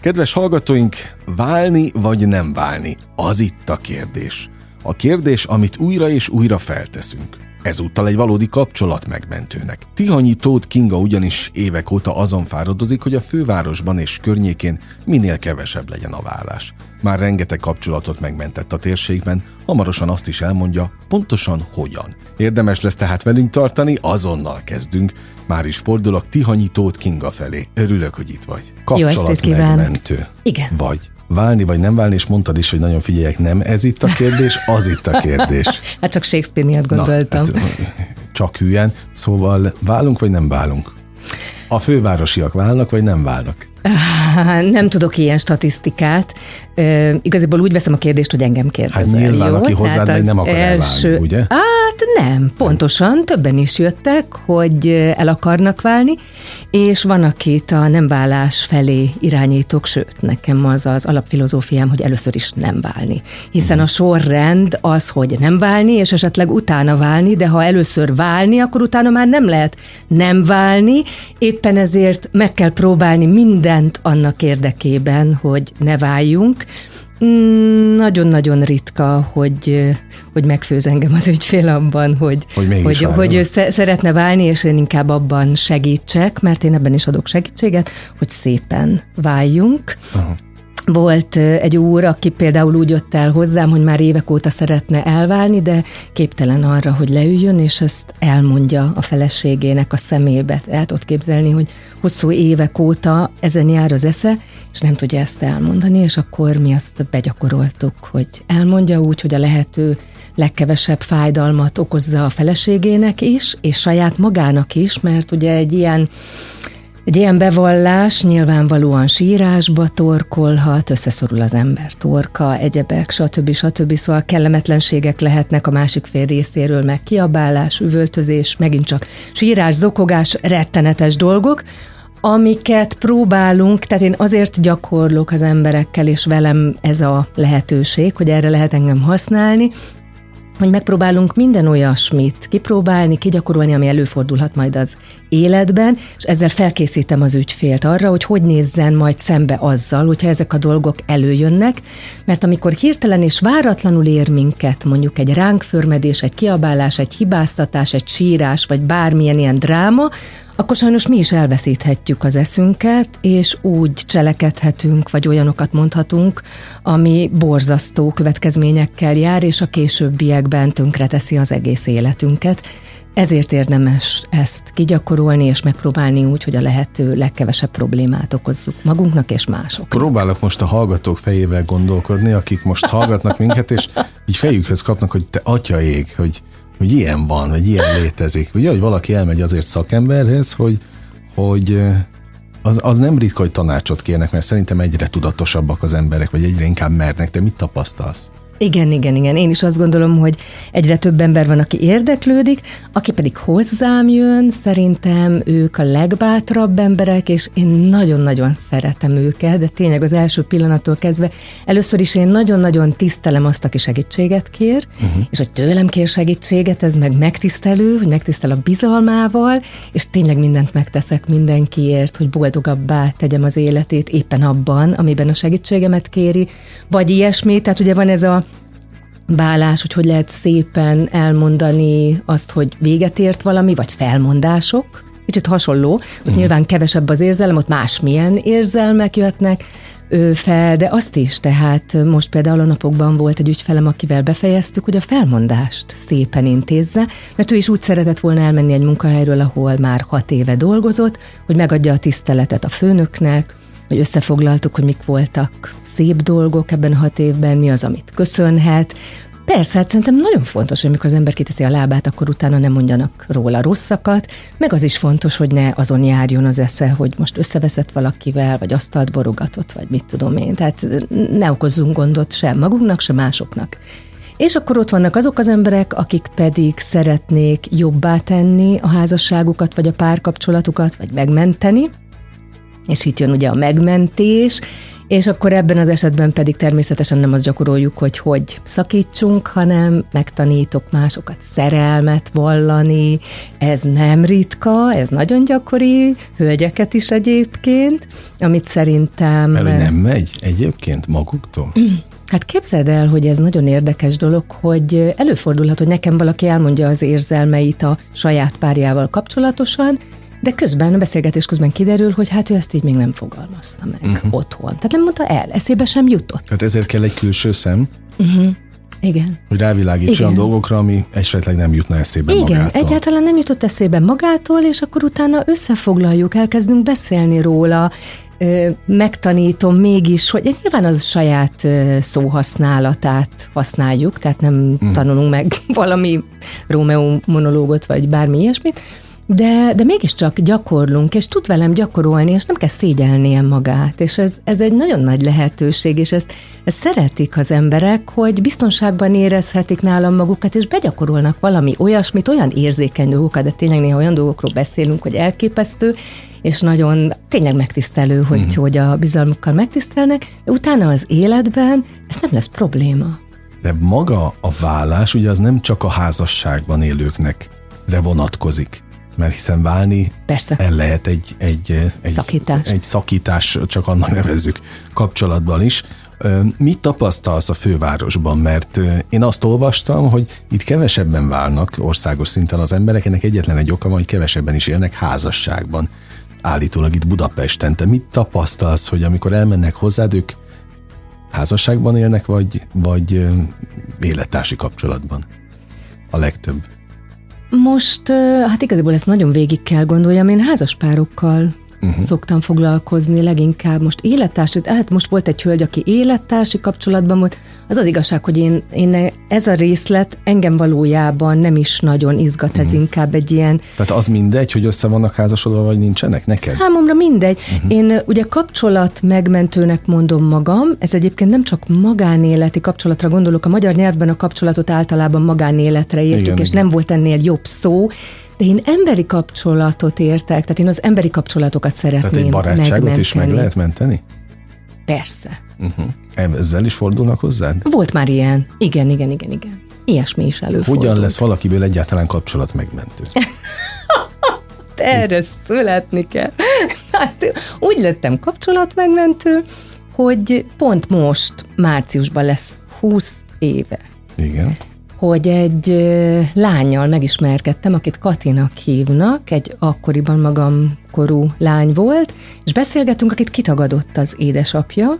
Kedves hallgatóink, válni vagy nem válni? Az itt a kérdés. A kérdés, amit újra és újra felteszünk. Ezúttal egy valódi kapcsolat megmentőnek. Tihanyi Tóth Kinga ugyanis évek óta azon fáradozik, hogy a fővárosban és környékén minél kevesebb legyen a vállás. Már rengeteg kapcsolatot megmentett a térségben, hamarosan azt is elmondja, pontosan hogyan. Érdemes lesz tehát velünk tartani, azonnal kezdünk. Már is fordulok Tihanyi Tóth Kinga felé. Örülök, hogy itt vagy. Kapcsolat megmentő. Igen. Vagy válni vagy nem válni, és mondtad is, hogy nagyon figyeljek, nem ez itt a kérdés, az itt a kérdés. hát csak Shakespeare miatt gondoltam. Na, hát, csak hülyen. Szóval válunk vagy nem válunk? A fővárosiak válnak vagy nem válnak? Nem tudok ilyen statisztikát. Uh, igazából úgy veszem a kérdést, hogy engem kérdezel. Hát nyilván, jó? aki hozzád megy, nem akar első... elválni, ugye? Hát nem, pontosan. Többen is jöttek, hogy el akarnak válni, és van, akit a nem válás felé irányítok, sőt, nekem az az alapfilozófiám, hogy először is nem válni. Hiszen a sorrend az, hogy nem válni, és esetleg utána válni, de ha először válni, akkor utána már nem lehet nem válni, éppen ezért meg kell próbálni mindent annak érdekében, hogy ne váljunk, nagyon-nagyon ritka, hogy, hogy megfőz engem az ügyfél abban, hogy, hogy, hogy, hogy ő szeretne válni, és én inkább abban segítsek, mert én ebben is adok segítséget, hogy szépen váljunk. Aha. Volt egy úr, aki például úgy jött el hozzám, hogy már évek óta szeretne elválni, de képtelen arra, hogy leüljön, és ezt elmondja a feleségének a szemébe. El tudod képzelni, hogy hosszú évek óta ezen jár az esze, és nem tudja ezt elmondani, és akkor mi azt begyakoroltuk, hogy elmondja úgy, hogy a lehető legkevesebb fájdalmat okozza a feleségének is, és saját magának is, mert ugye egy ilyen egy ilyen bevallás nyilvánvalóan sírásba torkolhat, összeszorul az ember torka, egyebek, stb. stb. Szóval kellemetlenségek lehetnek a másik fél részéről, meg kiabálás, üvöltözés, megint csak sírás, zokogás, rettenetes dolgok, amiket próbálunk, tehát én azért gyakorlok az emberekkel, és velem ez a lehetőség, hogy erre lehet engem használni, hogy megpróbálunk minden olyasmit kipróbálni, kigyakorolni, ami előfordulhat majd az életben, és ezzel felkészítem az ügyfélt arra, hogy hogy nézzen majd szembe azzal, hogyha ezek a dolgok előjönnek, mert amikor hirtelen és váratlanul ér minket mondjuk egy ránkförmedés, egy kiabálás, egy hibáztatás, egy sírás, vagy bármilyen ilyen dráma, akkor sajnos mi is elveszíthetjük az eszünket, és úgy cselekedhetünk, vagy olyanokat mondhatunk, ami borzasztó következményekkel jár, és a későbbiekben tönkreteszi az egész életünket. Ezért érdemes ezt kigyakorolni és megpróbálni úgy, hogy a lehető legkevesebb problémát okozzuk magunknak és másoknak. Próbálok most a hallgatók fejével gondolkodni, akik most hallgatnak minket, és így fejükhöz kapnak, hogy te atya ég, hogy hogy ilyen van, vagy ilyen létezik. Ugye, hogy valaki elmegy azért szakemberhez, hogy, hogy az, az nem ritka, hogy tanácsot kérnek, mert szerintem egyre tudatosabbak az emberek, vagy egyre inkább mernek. Te mit tapasztalsz? Igen, igen, igen. Én is azt gondolom, hogy egyre több ember van, aki érdeklődik, aki pedig hozzám jön, szerintem ők a legbátrabb emberek, és én nagyon-nagyon szeretem őket, de tényleg az első pillanattól kezdve először is én nagyon-nagyon tisztelem azt, aki segítséget kér, uh-huh. és hogy tőlem kér segítséget, ez meg megtisztelő, hogy megtisztel a bizalmával, és tényleg mindent megteszek mindenkiért, hogy boldogabbá tegyem az életét éppen abban, amiben a segítségemet kéri, vagy ilyesmi, tehát ugye van ez a bálás, hogy hogy lehet szépen elmondani azt, hogy véget ért valami, vagy felmondások, kicsit hasonló, ott uh-huh. nyilván kevesebb az érzelem, ott másmilyen érzelmek jöhetnek fel, de azt is, tehát most például a napokban volt egy ügyfelem, akivel befejeztük, hogy a felmondást szépen intézze, mert ő is úgy szeretett volna elmenni egy munkahelyről, ahol már hat éve dolgozott, hogy megadja a tiszteletet a főnöknek, hogy összefoglaltuk, hogy mik voltak szép dolgok ebben a hat évben, mi az, amit köszönhet, Persze, hát szerintem nagyon fontos, hogy amikor az ember kiteszi a lábát, akkor utána nem mondjanak róla rosszakat, meg az is fontos, hogy ne azon járjon az esze, hogy most összeveszett valakivel, vagy asztalt borogatott, vagy mit tudom én. Tehát ne okozzunk gondot sem magunknak, sem másoknak. És akkor ott vannak azok az emberek, akik pedig szeretnék jobbá tenni a házasságukat, vagy a párkapcsolatukat, vagy megmenteni, és itt jön ugye a megmentés, és akkor ebben az esetben pedig természetesen nem azt gyakoroljuk, hogy hogy szakítsunk, hanem megtanítok másokat szerelmet vallani. Ez nem ritka, ez nagyon gyakori, hölgyeket is egyébként, amit szerintem... Mert nem megy egyébként maguktól? Hát képzeld el, hogy ez nagyon érdekes dolog, hogy előfordulhat, hogy nekem valaki elmondja az érzelmeit a saját párjával kapcsolatosan, de közben, a beszélgetés közben kiderül, hogy hát ő ezt így még nem fogalmazta meg uh-huh. otthon. Tehát nem mondta el, eszébe sem jutott. Tehát ezért kell egy külső szem. Uh-huh. Igen. Hogy rávilágíts olyan dolgokra, ami esetleg nem jutna eszébe Igen, magától. egyáltalán nem jutott eszébe magától, és akkor utána összefoglaljuk, elkezdünk beszélni róla, megtanítom mégis, hogy nyilván az saját szóhasználatát használjuk, tehát nem mm. tanulunk meg valami Rómeó monológot, vagy bármi ilyesmit, de, de mégiscsak gyakorlunk, és tud velem gyakorolni, és nem kell szégyelnie magát, és ez, ez egy nagyon nagy lehetőség, és ezt, ezt szeretik az emberek, hogy biztonságban érezhetik nálam magukat, és begyakorolnak valami olyasmit, olyan érzékeny dolgokat, de tényleg néha olyan dolgokról beszélünk, hogy elképesztő, és nagyon tényleg megtisztelő, hogy, mm. hogy a bizalmukkal megtisztelnek, de utána az életben ez nem lesz probléma. De maga a vállás ugye az nem csak a házasságban élőknek vonatkozik mert hiszen válni Persze. el lehet egy, egy, egy, szakítás. egy szakítás, csak annak nevezzük kapcsolatban is. Mit tapasztalsz a fővárosban? Mert én azt olvastam, hogy itt kevesebben válnak országos szinten az emberek, ennek egyetlen egy oka van, hogy kevesebben is élnek házasságban. Állítólag itt Budapesten. Te mit tapasztalsz, hogy amikor elmennek hozzád, ők házasságban élnek, vagy, vagy élettársi kapcsolatban? A legtöbb. Most, hát igazából ezt nagyon végig kell gondoljam, én házaspárokkal uh-huh. szoktam foglalkozni leginkább. Most élettársi, hát most volt egy hölgy, aki élettársi kapcsolatban volt. Az az igazság, hogy én, én ez a részlet engem valójában nem is nagyon izgat, ez uh-huh. inkább egy ilyen... Tehát az mindegy, hogy össze vannak házasodva, vagy nincsenek neked? Számomra mindegy. Uh-huh. Én ugye kapcsolat megmentőnek mondom magam, ez egyébként nem csak magánéleti kapcsolatra gondolok, a magyar nyelvben a kapcsolatot általában magánéletre értjük, igen, és igen. nem volt ennél jobb szó, de én emberi kapcsolatot értek, tehát én az emberi kapcsolatokat szeretném Tehát egy barátságot megmenteni. is meg lehet menteni? Persze. Uh-huh. Ezzel is fordulnak hozzád? Volt már ilyen. Igen, igen, igen, igen. Ilyesmi is előfordult. Hogyan lesz valakiből egyáltalán kapcsolat megmentő? Erre születni kell. Hát, úgy lettem kapcsolatmegmentő, hogy pont most, márciusban lesz 20 éve. Igen hogy egy lányjal megismerkedtem, akit Katinak hívnak, egy akkoriban magam korú lány volt, és beszélgettünk, akit kitagadott az édesapja,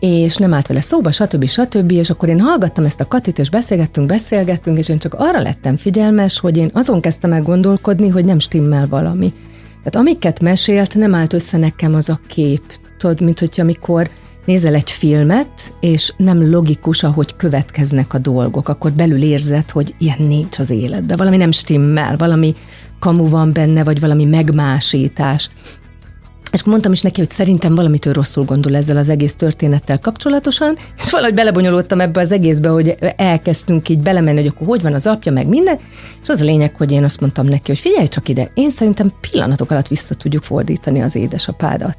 és nem állt vele szóba, stb. stb. És akkor én hallgattam ezt a Katit, és beszélgettünk, beszélgettünk, és én csak arra lettem figyelmes, hogy én azon kezdtem el gondolkodni, hogy nem stimmel valami. Tehát amiket mesélt, nem állt össze nekem az a kép. Tudod, mint hogyha amikor nézel egy filmet, és nem logikus, ahogy következnek a dolgok, akkor belül érzed, hogy ilyen nincs az életben, valami nem stimmel, valami kamu van benne, vagy valami megmásítás. És mondtam is neki, hogy szerintem valamitől rosszul gondol ezzel az egész történettel kapcsolatosan, és valahogy belebonyolódtam ebbe az egészbe, hogy elkezdtünk így belemenni, hogy akkor hogy van az apja, meg minden, és az a lényeg, hogy én azt mondtam neki, hogy figyelj csak ide, én szerintem pillanatok alatt vissza tudjuk fordítani az édesapádat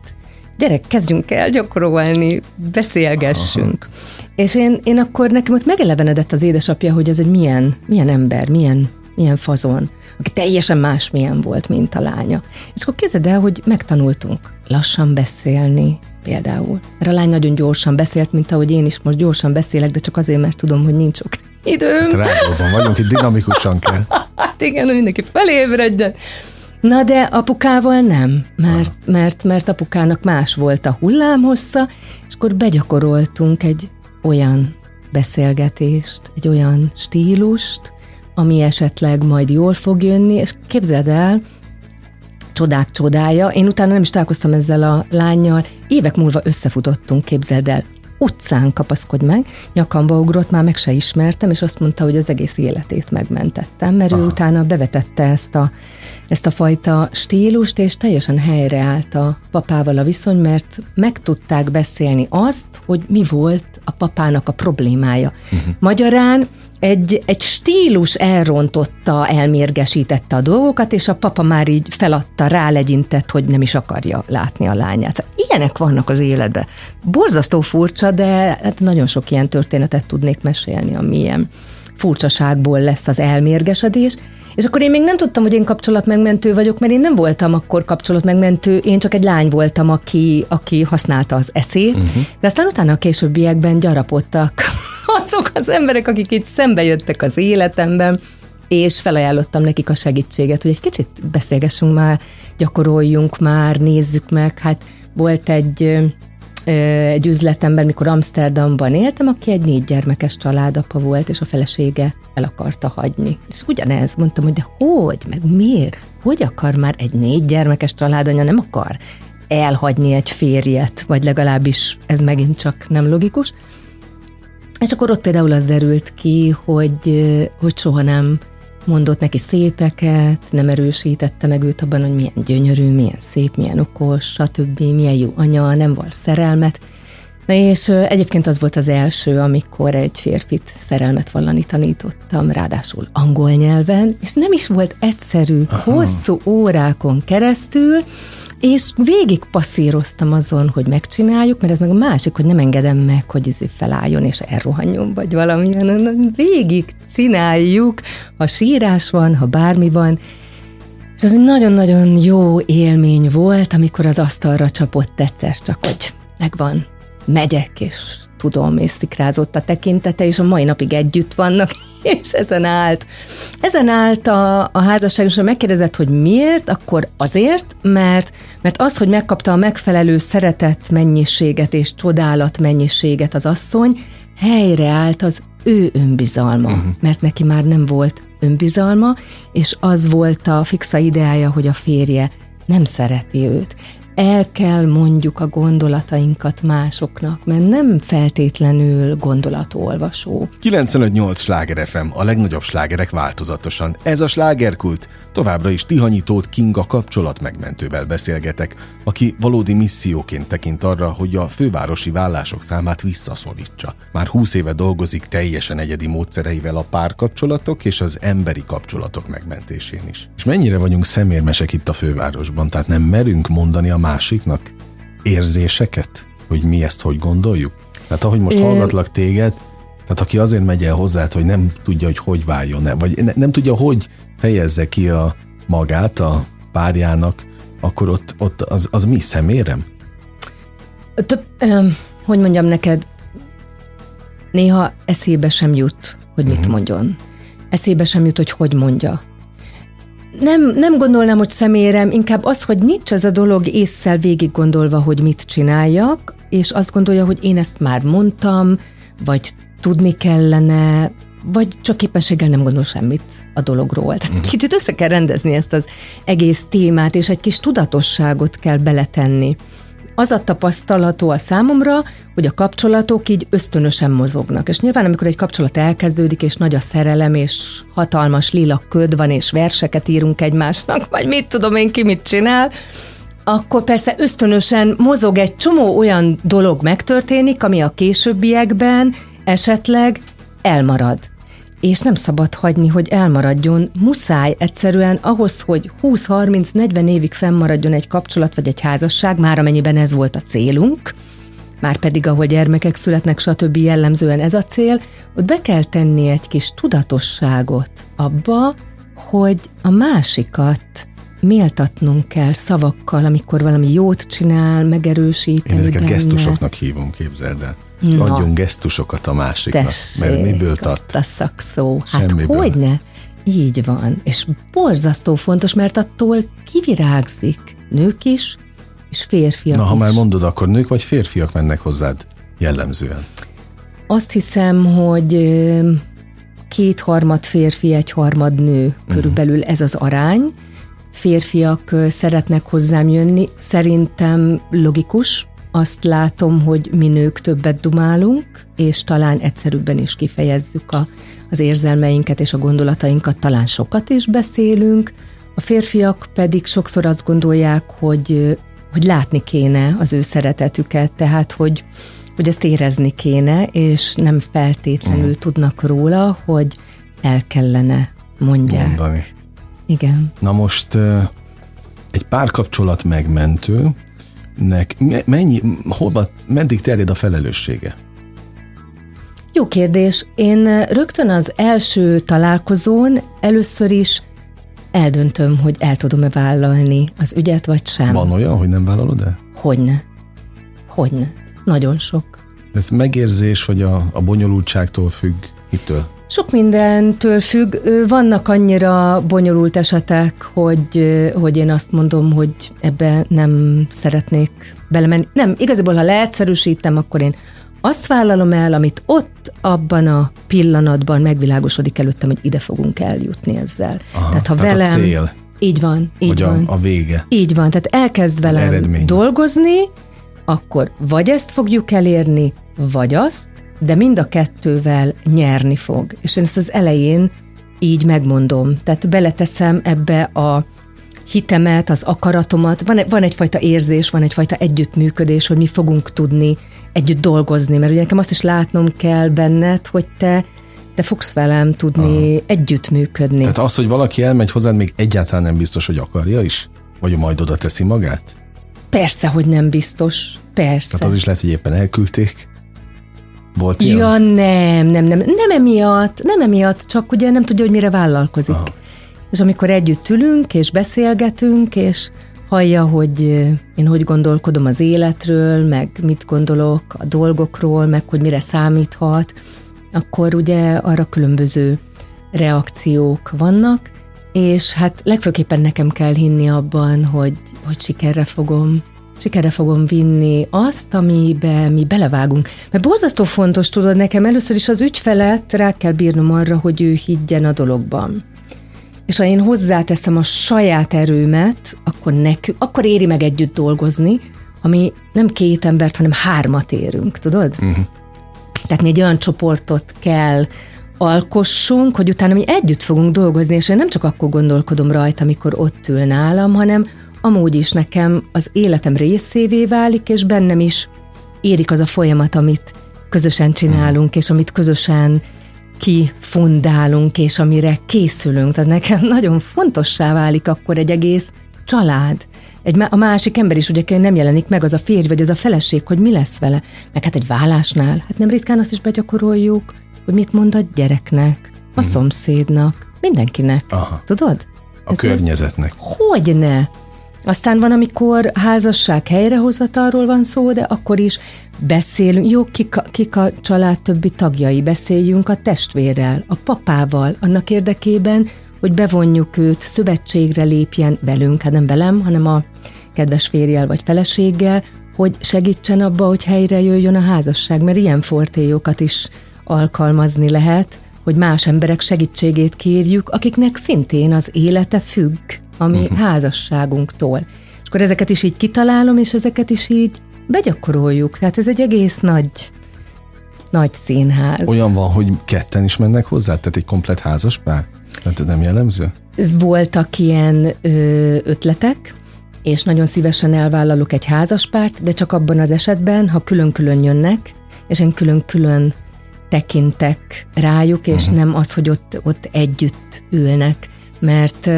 gyerek, kezdjünk el gyakorolni, beszélgessünk. Aha. És én, én akkor nekem ott megelevenedett az édesapja, hogy ez egy milyen, milyen ember, milyen, milyen fazon, aki teljesen más milyen volt, mint a lánya. És akkor kezded el, hogy megtanultunk lassan beszélni, például. Mert a lány nagyon gyorsan beszélt, mint ahogy én is most gyorsan beszélek, de csak azért, mert tudom, hogy nincs sok időm. Hát vagyunk, itt dinamikusan kell. hát igen, mindenki felébredjen. Na de apukával nem, mert, mert, mert apukának más volt a hullámhossza, és akkor begyakoroltunk egy olyan beszélgetést, egy olyan stílust, ami esetleg majd jól fog jönni, és képzeld el, csodák csodája, én utána nem is találkoztam ezzel a lányjal, évek múlva összefutottunk, képzeld el, utcán kapaszkodj meg, nyakamba ugrott, már meg se ismertem, és azt mondta, hogy az egész életét megmentettem, mert Aha. ő utána bevetette ezt a, ezt a fajta stílust, és teljesen helyreállt a papával a viszony, mert meg tudták beszélni azt, hogy mi volt a papának a problémája. Uh-huh. Magyarán egy, egy stílus elrontotta, elmérgesítette a dolgokat, és a papa már így feladta, rálegyintett, hogy nem is akarja látni a lányát. Szóval ilyenek vannak az életben. Borzasztó furcsa, de hát nagyon sok ilyen történetet tudnék mesélni, ami ilyen furcsaságból lesz az elmérgesedés. És akkor én még nem tudtam, hogy én kapcsolatmegmentő vagyok, mert én nem voltam akkor kapcsolatmegmentő, én csak egy lány voltam, aki, aki használta az eszét, uh-huh. de aztán utána a későbbiekben gyarapodtak azok az emberek, akik itt szembe jöttek az életemben, és felajánlottam nekik a segítséget, hogy egy kicsit beszélgessünk már, gyakoroljunk már, nézzük meg. Hát volt egy, egy üzletember, mikor Amsterdamban éltem, aki egy négy gyermekes családapa volt, és a felesége el akarta hagyni. És ugyanez mondtam, hogy de hogy, meg miért? Hogy akar már egy négy gyermekes családanya, nem akar elhagyni egy férjet, vagy legalábbis ez megint csak nem logikus. És akkor ott például az derült ki, hogy, hogy soha nem mondott neki szépeket, nem erősítette meg őt abban, hogy milyen gyönyörű, milyen szép, milyen okos, stb., milyen jó anya, nem volt szerelmet. Na és egyébként az volt az első, amikor egy férfit szerelmet vallani tanítottam, ráadásul angol nyelven, és nem is volt egyszerű, Aha. hosszú órákon keresztül, és végig passzíroztam azon, hogy megcsináljuk, mert ez meg a másik, hogy nem engedem meg, hogy ez felálljon és elrohanjon, vagy valamilyen. Végig csináljuk, ha sírás van, ha bármi van. És ez egy nagyon-nagyon jó élmény volt, amikor az asztalra csapott egyszer csak, hogy megvan, megyek, és tudom, és szikrázott a tekintete, és a mai napig együtt vannak, és ezen állt. Ezen állt a, a házasság, és ha megkérdezett, hogy miért, akkor azért, mert, mert az, hogy megkapta a megfelelő szeretet mennyiséget és csodálat mennyiséget az asszony, helyreállt az ő önbizalma, uh-huh. mert neki már nem volt önbizalma, és az volt a fixa ideája, hogy a férje nem szereti őt el kell mondjuk a gondolatainkat másoknak, mert nem feltétlenül gondolatolvasó. 95-8 sláger FM, a legnagyobb slágerek változatosan. Ez a slágerkult. Továbbra is Tihanyítót Kinga kapcsolat megmentővel beszélgetek, aki valódi misszióként tekint arra, hogy a fővárosi vállások számát visszaszorítsa. Már 20 éve dolgozik teljesen egyedi módszereivel a párkapcsolatok és az emberi kapcsolatok megmentésén is. És mennyire vagyunk szemérmesek itt a fővárosban, tehát nem merünk mondani a másiknak érzéseket, hogy mi ezt hogy gondoljuk? Tehát ahogy most hallgatlak téged, tehát aki azért megy el hozzá, hogy nem tudja, hogy hogy váljon vagy ne, nem tudja, hogy fejezze ki a magát a párjának, akkor ott, ott az, az mi szemérem? Több, hogy mondjam neked, néha eszébe sem jut, hogy mit uh-huh. mondjon. Eszébe sem jut, hogy hogy mondja nem, nem gondolnám, hogy szemérem, inkább az, hogy nincs ez a dolog észszel végig gondolva, hogy mit csináljak, és azt gondolja, hogy én ezt már mondtam, vagy tudni kellene, vagy csak képességgel nem gondol semmit a dologról. Tehát mhm. kicsit össze kell rendezni ezt az egész témát, és egy kis tudatosságot kell beletenni az a tapasztalató a számomra, hogy a kapcsolatok így ösztönösen mozognak. És nyilván, amikor egy kapcsolat elkezdődik, és nagy a szerelem, és hatalmas lila köd van, és verseket írunk egymásnak, vagy mit tudom én ki mit csinál, akkor persze ösztönösen mozog egy csomó olyan dolog megtörténik, ami a későbbiekben esetleg elmarad és nem szabad hagyni, hogy elmaradjon. Muszáj egyszerűen ahhoz, hogy 20-30-40 évig fennmaradjon egy kapcsolat vagy egy házasság, már amennyiben ez volt a célunk, már pedig ahol gyermekek születnek, stb. jellemzően ez a cél, ott be kell tenni egy kis tudatosságot abba, hogy a másikat méltatnunk kell szavakkal, amikor valami jót csinál, megerősíteni Én ezeket benne. gesztusoknak hívom, képzeld el. Na. Adjunk gesztusokat a másiknak. Tessék, mert miből tart? A szakszó. Hát Semmiből. hogyne? Így van. És borzasztó fontos, mert attól kivirágzik nők is, és férfiak Na, is. ha már mondod, akkor nők vagy férfiak mennek hozzád jellemzően? Azt hiszem, hogy kétharmad férfi, egyharmad nő mhm. körülbelül ez az arány. Férfiak szeretnek hozzám jönni, szerintem logikus, azt látom, hogy mi nők többet dumálunk, és talán egyszerűbben is kifejezzük a, az érzelmeinket és a gondolatainkat, talán sokat is beszélünk, a férfiak pedig sokszor azt gondolják, hogy, hogy látni kéne az ő szeretetüket, tehát hogy, hogy ezt érezni kéne, és nem feltétlenül mm. tudnak róla, hogy el kellene mondják. Mondani. Igen. Na most egy párkapcsolat megmentőnek mennyi, hova, meddig terjed a felelőssége? Jó kérdés. Én rögtön az első találkozón először is eldöntöm, hogy el tudom-e vállalni az ügyet, vagy sem. Van olyan, hogy nem vállalod el? Hogyne. Hogyne. Nagyon sok. Ez megérzés, vagy a, a bonyolultságtól függ? Mitől? Sok mindentől függ. Vannak annyira bonyolult esetek, hogy, hogy én azt mondom, hogy ebbe nem szeretnék belemenni. Nem, igazából, ha leegyszerűsítem, akkor én azt vállalom el, amit ott abban a pillanatban megvilágosodik előttem, hogy ide fogunk eljutni ezzel. Aha, tehát ha tehát velem... A cél. Így van, így van. A, a vége. Így van, tehát elkezd velem dolgozni, akkor vagy ezt fogjuk elérni, vagy azt, de mind a kettővel nyerni fog. És én ezt az elején így megmondom. Tehát beleteszem ebbe a hitemet, az akaratomat, van, van egyfajta érzés, van egyfajta együttműködés, hogy mi fogunk tudni együtt dolgozni, mert ugye nekem azt is látnom kell benned, hogy te te fogsz velem tudni Aha. együttműködni. Tehát az, hogy valaki elmegy hozzád, még egyáltalán nem biztos, hogy akarja is? Vagy majd oda teszi magát? Persze, hogy nem biztos. Persze. Tehát az is lehet, hogy éppen elküldték. Volt ilyen? Ja, nem, nem, nem, nem emiatt, nem emiatt, csak ugye nem tudja, hogy mire vállalkozik. Aha. És amikor együtt ülünk, és beszélgetünk, és hallja, hogy én hogy gondolkodom az életről, meg mit gondolok a dolgokról, meg hogy mire számíthat, akkor ugye arra különböző reakciók vannak, és hát legfőképpen nekem kell hinni abban, hogy, hogy sikerre fogom sikerre fogom vinni azt, amibe mi belevágunk. Mert borzasztó fontos, tudod, nekem először is az ügyfelet rá kell bírnom arra, hogy ő higgyen a dologban. És ha én hozzáteszem a saját erőmet, akkor, nekünk, akkor éri meg együtt dolgozni, ami nem két embert, hanem hármat érünk, tudod? Uh-huh. Tehát mi egy olyan csoportot kell alkossunk, hogy utána mi együtt fogunk dolgozni, és én nem csak akkor gondolkodom rajta, amikor ott ül nálam, hanem amúgy is nekem az életem részévé válik, és bennem is érik az a folyamat, amit közösen csinálunk, és amit közösen kifundálunk, és amire készülünk. Tehát nekem nagyon fontossá válik akkor egy egész család. Egy, a másik ember is ugye nem jelenik meg, az a férj, vagy az a feleség, hogy mi lesz vele. Meg hát egy vállásnál, hát nem ritkán azt is begyakoroljuk, hogy mit mond a gyereknek, a mm. szomszédnak, mindenkinek. Aha. Tudod? A ez, környezetnek. Ez, hogyne? Aztán van, amikor házasság helyrehozatalról van szó, de akkor is beszélünk, jó, kik a, kik a család többi tagjai, beszéljünk a testvérrel, a papával, annak érdekében, hogy bevonjuk őt, szövetségre lépjen velünk, hát nem velem, hanem a kedves férjel vagy feleséggel, hogy segítsen abba, hogy helyre jöjjön a házasság, mert ilyen fortéjokat is alkalmazni lehet, hogy más emberek segítségét kérjük, akiknek szintén az élete függ a mi uh-huh. házasságunktól. És akkor ezeket is így kitalálom, és ezeket is így begyakoroljuk. Tehát ez egy egész nagy, nagy színház. Olyan van, hogy ketten is mennek hozzá? Tehát egy komplet házas pár? Tehát ez nem jellemző? Voltak ilyen ö, ötletek, és nagyon szívesen elvállalok egy házaspárt, de csak abban az esetben, ha külön-külön jönnek, és én külön-külön tekintek rájuk, és uh-huh. nem az, hogy ott, ott együtt ülnek. Mert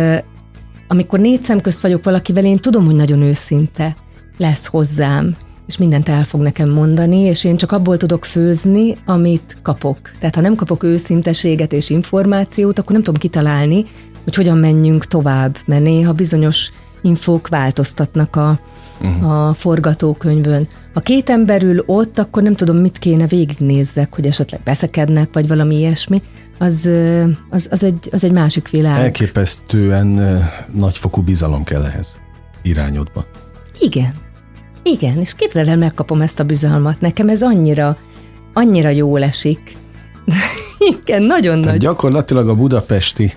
amikor négy szem közt vagyok valakivel, én tudom, hogy nagyon őszinte lesz hozzám, és mindent el fog nekem mondani, és én csak abból tudok főzni, amit kapok. Tehát ha nem kapok őszinteséget és információt, akkor nem tudom kitalálni, hogy hogyan menjünk tovább, mert néha bizonyos infók változtatnak a, uh-huh. a forgatókönyvön. Ha két ember ül ott, akkor nem tudom, mit kéne végignézzek, hogy esetleg veszekednek, vagy valami ilyesmi az, az, az, egy, az egy másik világ. Elképesztően nagyfokú bizalom kell ehhez irányodba. Igen. Igen, és képzeld el, megkapom ezt a bizalmat. Nekem ez annyira, annyira jól esik. Igen, nagyon nagy. Gyakorlatilag a budapesti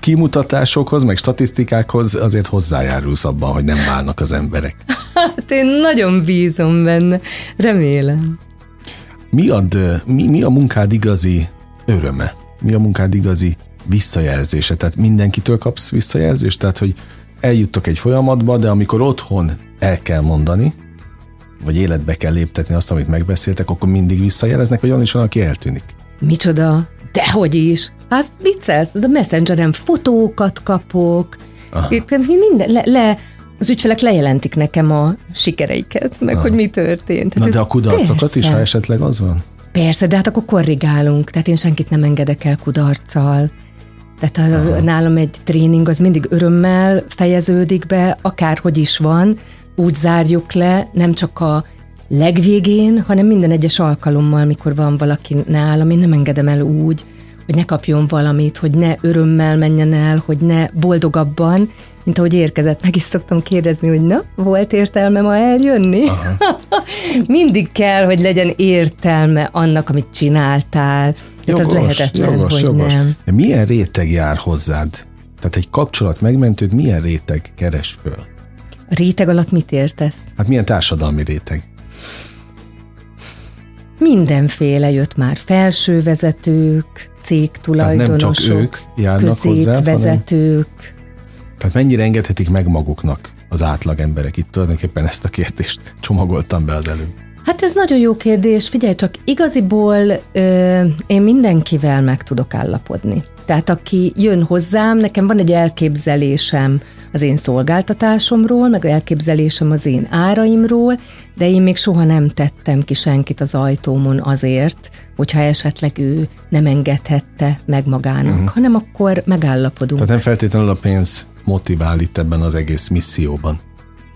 kimutatásokhoz, meg statisztikákhoz azért hozzájárulsz abban, hogy nem válnak az emberek. Hát én nagyon bízom benne, remélem. Mi, ad, mi, mi a munkád igazi öröme? Mi a munkád igazi visszajelzése? Tehát mindenkitől kapsz visszajelzést? Tehát, hogy eljuttok egy folyamatba, de amikor otthon el kell mondani, vagy életbe kell léptetni azt, amit megbeszéltek, akkor mindig visszajeleznek, vagy olyan is van, aki eltűnik. Micsoda? Dehogy is. Hát viccelsz, de messengeren fotókat kapok, Aha. minden, le, le, az ügyfelek lejelentik nekem a sikereiket, meg Aha. hogy mi történt. Na de a kudarcokat persze. is, ha esetleg az van? Persze, de hát akkor korrigálunk, tehát én senkit nem engedek el kudarccal. Tehát a, nálam egy tréning az mindig örömmel fejeződik be, akárhogy is van, úgy zárjuk le, nem csak a legvégén, hanem minden egyes alkalommal, mikor van valaki nálam, én nem engedem el úgy, hogy ne kapjon valamit, hogy ne örömmel menjen el, hogy ne boldogabban, mint ahogy érkezett. Meg is szoktam kérdezni, hogy na, volt értelme ma eljönni? Mindig kell, hogy legyen értelme annak, amit csináltál. Jogos, Tehát az lehetetlen, jogos, hogy jogos. nem. De milyen réteg jár hozzád? Tehát egy kapcsolat megmentőt milyen réteg keres föl? A réteg alatt mit értesz? Hát milyen társadalmi réteg? Mindenféle jött már felsővezetők, cégtulajdonosok, Tehát nem csak ők járnak középvezetők. Hozzá, Tehát mennyire engedhetik meg maguknak az átlag emberek? Itt tulajdonképpen ezt a kérdést csomagoltam be az előbb. Hát ez nagyon jó kérdés. Figyelj csak, igaziból ö, én mindenkivel meg tudok állapodni. Tehát aki jön hozzám, nekem van egy elképzelésem az én szolgáltatásomról, meg elképzelésem az én áraimról, de én még soha nem tettem ki senkit az ajtómon azért, hogyha esetleg ő nem engedhette meg magának, uh-huh. hanem akkor megállapodunk. Tehát nem feltétlenül a pénz motivál itt ebben az egész misszióban.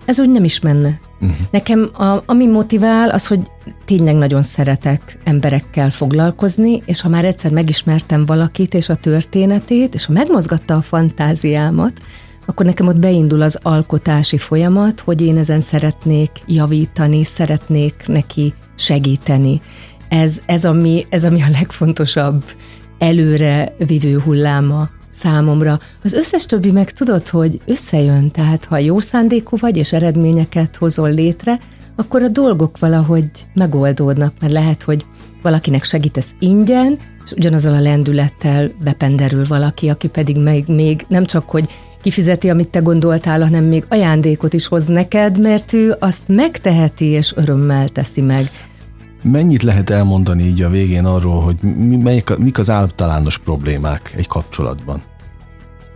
Ez úgy nem is menne. Uh-huh. Nekem a, ami motivál, az, hogy tényleg nagyon szeretek emberekkel foglalkozni, és ha már egyszer megismertem valakit és a történetét, és ha megmozgatta a fantáziámat, akkor nekem ott beindul az alkotási folyamat, hogy én ezen szeretnék javítani, szeretnék neki segíteni. Ez, ez, ami, ez ami a legfontosabb előre vivő hulláma számomra. Az összes többi meg tudod, hogy összejön, tehát ha jó szándékú vagy, és eredményeket hozol létre, akkor a dolgok valahogy megoldódnak, mert lehet, hogy valakinek segítesz ingyen, és ugyanazzal a lendülettel bependerül valaki, aki pedig még, még nem csak, hogy kifizeti, amit te gondoltál, hanem még ajándékot is hoz neked, mert ő azt megteheti és örömmel teszi meg. Mennyit lehet elmondani így a végén arról, hogy mi, melyik, mik az általános problémák egy kapcsolatban?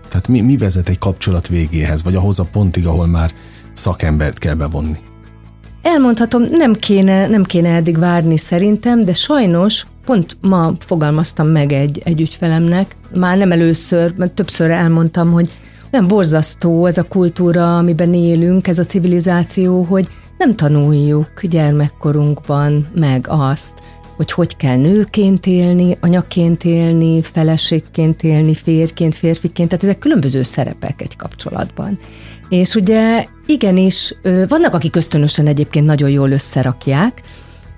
Tehát mi, mi vezet egy kapcsolat végéhez, vagy ahhoz a pontig, ahol már szakembert kell bevonni? Elmondhatom, nem kéne, nem kéne eddig várni szerintem, de sajnos pont ma fogalmaztam meg egy, egy ügyfelemnek, már nem először, mert többször elmondtam, hogy olyan borzasztó ez a kultúra, amiben élünk, ez a civilizáció, hogy nem tanuljuk gyermekkorunkban meg azt, hogy hogy kell nőként élni, anyaként élni, feleségként élni, férként, férfiként, tehát ezek különböző szerepek egy kapcsolatban. És ugye igenis, vannak, akik ösztönösen egyébként nagyon jól összerakják,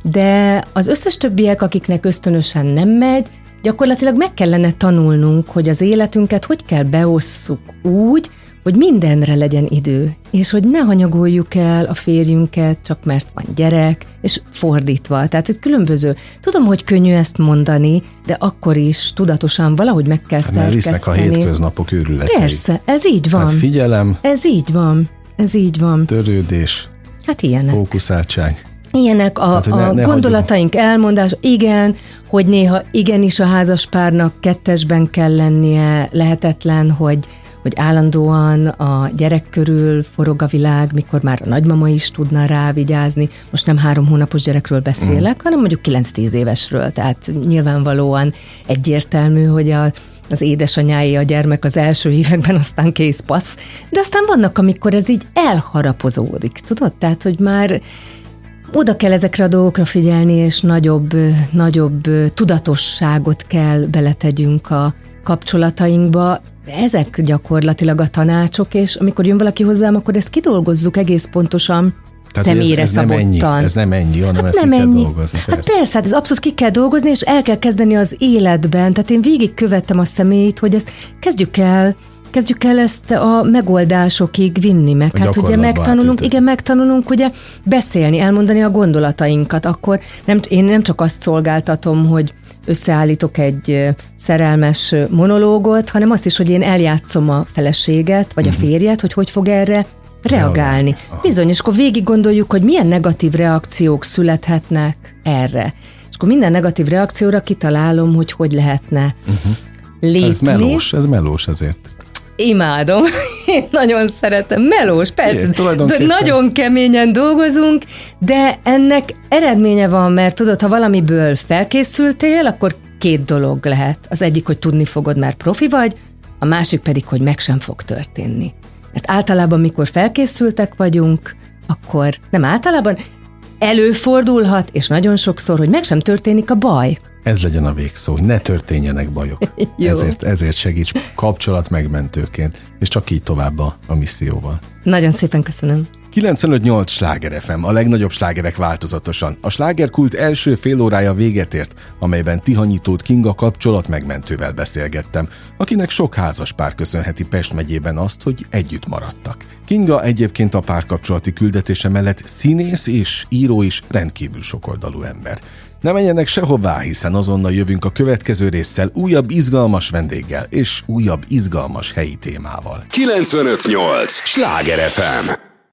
de az összes többiek, akiknek ösztönösen nem megy, gyakorlatilag meg kellene tanulnunk, hogy az életünket hogy kell beosszuk úgy, hogy mindenre legyen idő, és hogy ne hanyagoljuk el a férjünket, csak mert van gyerek, és fordítva. Tehát egy különböző. Tudom, hogy könnyű ezt mondani, de akkor is tudatosan valahogy meg kell hát szerkeszteni. a hétköznapok őrületei. Persze, ez így van. Tehát figyelem. Ez így van. Ez így van. Törődés. Hát ilyenek. Fókuszáltság. Ilyenek a, Tehát, ne, a ne gondolataink hagyjuk. elmondás, igen, hogy néha igenis a házaspárnak kettesben kell lennie, lehetetlen, hogy hogy állandóan a gyerek körül forog a világ, mikor már a nagymama is tudna rá vigyázni. Most nem három hónapos gyerekről beszélek, mm. hanem mondjuk 9-10 évesről. Tehát nyilvánvalóan egyértelmű, hogy a az édesanyái a gyermek az első években, aztán kész passz. De aztán vannak, amikor ez így elharapozódik, tudod? Tehát, hogy már oda kell ezekre a dolgokra figyelni, és nagyobb, nagyobb tudatosságot kell beletegyünk a kapcsolatainkba. Ezek gyakorlatilag a tanácsok, és amikor jön valaki hozzám, akkor ezt kidolgozzuk egész pontosan, tehát személyre ez, ez szabottan. Nem ennyi, ez nem ennyi, hanem hát ezt nem ki ennyi. kell dolgozni. Hát persze. Hát persze, hát ez abszolút ki kell dolgozni, és el kell kezdeni az életben. Tehát én végig követtem a személyt, hogy ezt kezdjük el kezdjük el ezt a megoldásokig vinni, meg hát ugye megtanulunk, átültetni. igen, megtanulunk ugye beszélni, elmondani a gondolatainkat, akkor nem, én nem csak azt szolgáltatom, hogy összeállítok egy szerelmes monológot, hanem azt is, hogy én eljátszom a feleséget, vagy a férjet, hogy hogy fog erre reagálni. Bizony, és akkor végig gondoljuk, hogy milyen negatív reakciók születhetnek erre. És akkor minden negatív reakcióra kitalálom, hogy hogy lehetne lépni. Ez melós, ez melós azért. Imádom. Én nagyon szeretem. Melós, persze. Igen, De nagyon keményen dolgozunk, de ennek eredménye van, mert tudod, ha valamiből felkészültél, akkor két dolog lehet. Az egyik, hogy tudni fogod, már profi vagy, a másik pedig, hogy meg sem fog történni. Mert általában, mikor felkészültek vagyunk, akkor nem általában előfordulhat, és nagyon sokszor, hogy meg sem történik a baj. Ez legyen a végszó, hogy ne történjenek bajok. Jó. ezért, ezért segíts kapcsolat megmentőként, és csak így tovább a, a misszióval. Nagyon szépen köszönöm. 95.8 Sláger FM, a legnagyobb slágerek változatosan. A slágerkult első félórája véget ért, amelyben Tihanyitót Kinga kapcsolat megmentővel beszélgettem, akinek sok házas pár köszönheti Pest megyében azt, hogy együtt maradtak. Kinga egyébként a párkapcsolati küldetése mellett színész és író is rendkívül sokoldalú ember. Ne menjenek sehová, hiszen azonnal jövünk a következő résszel újabb izgalmas vendéggel és újabb izgalmas helyi témával. 958! Sláger FM!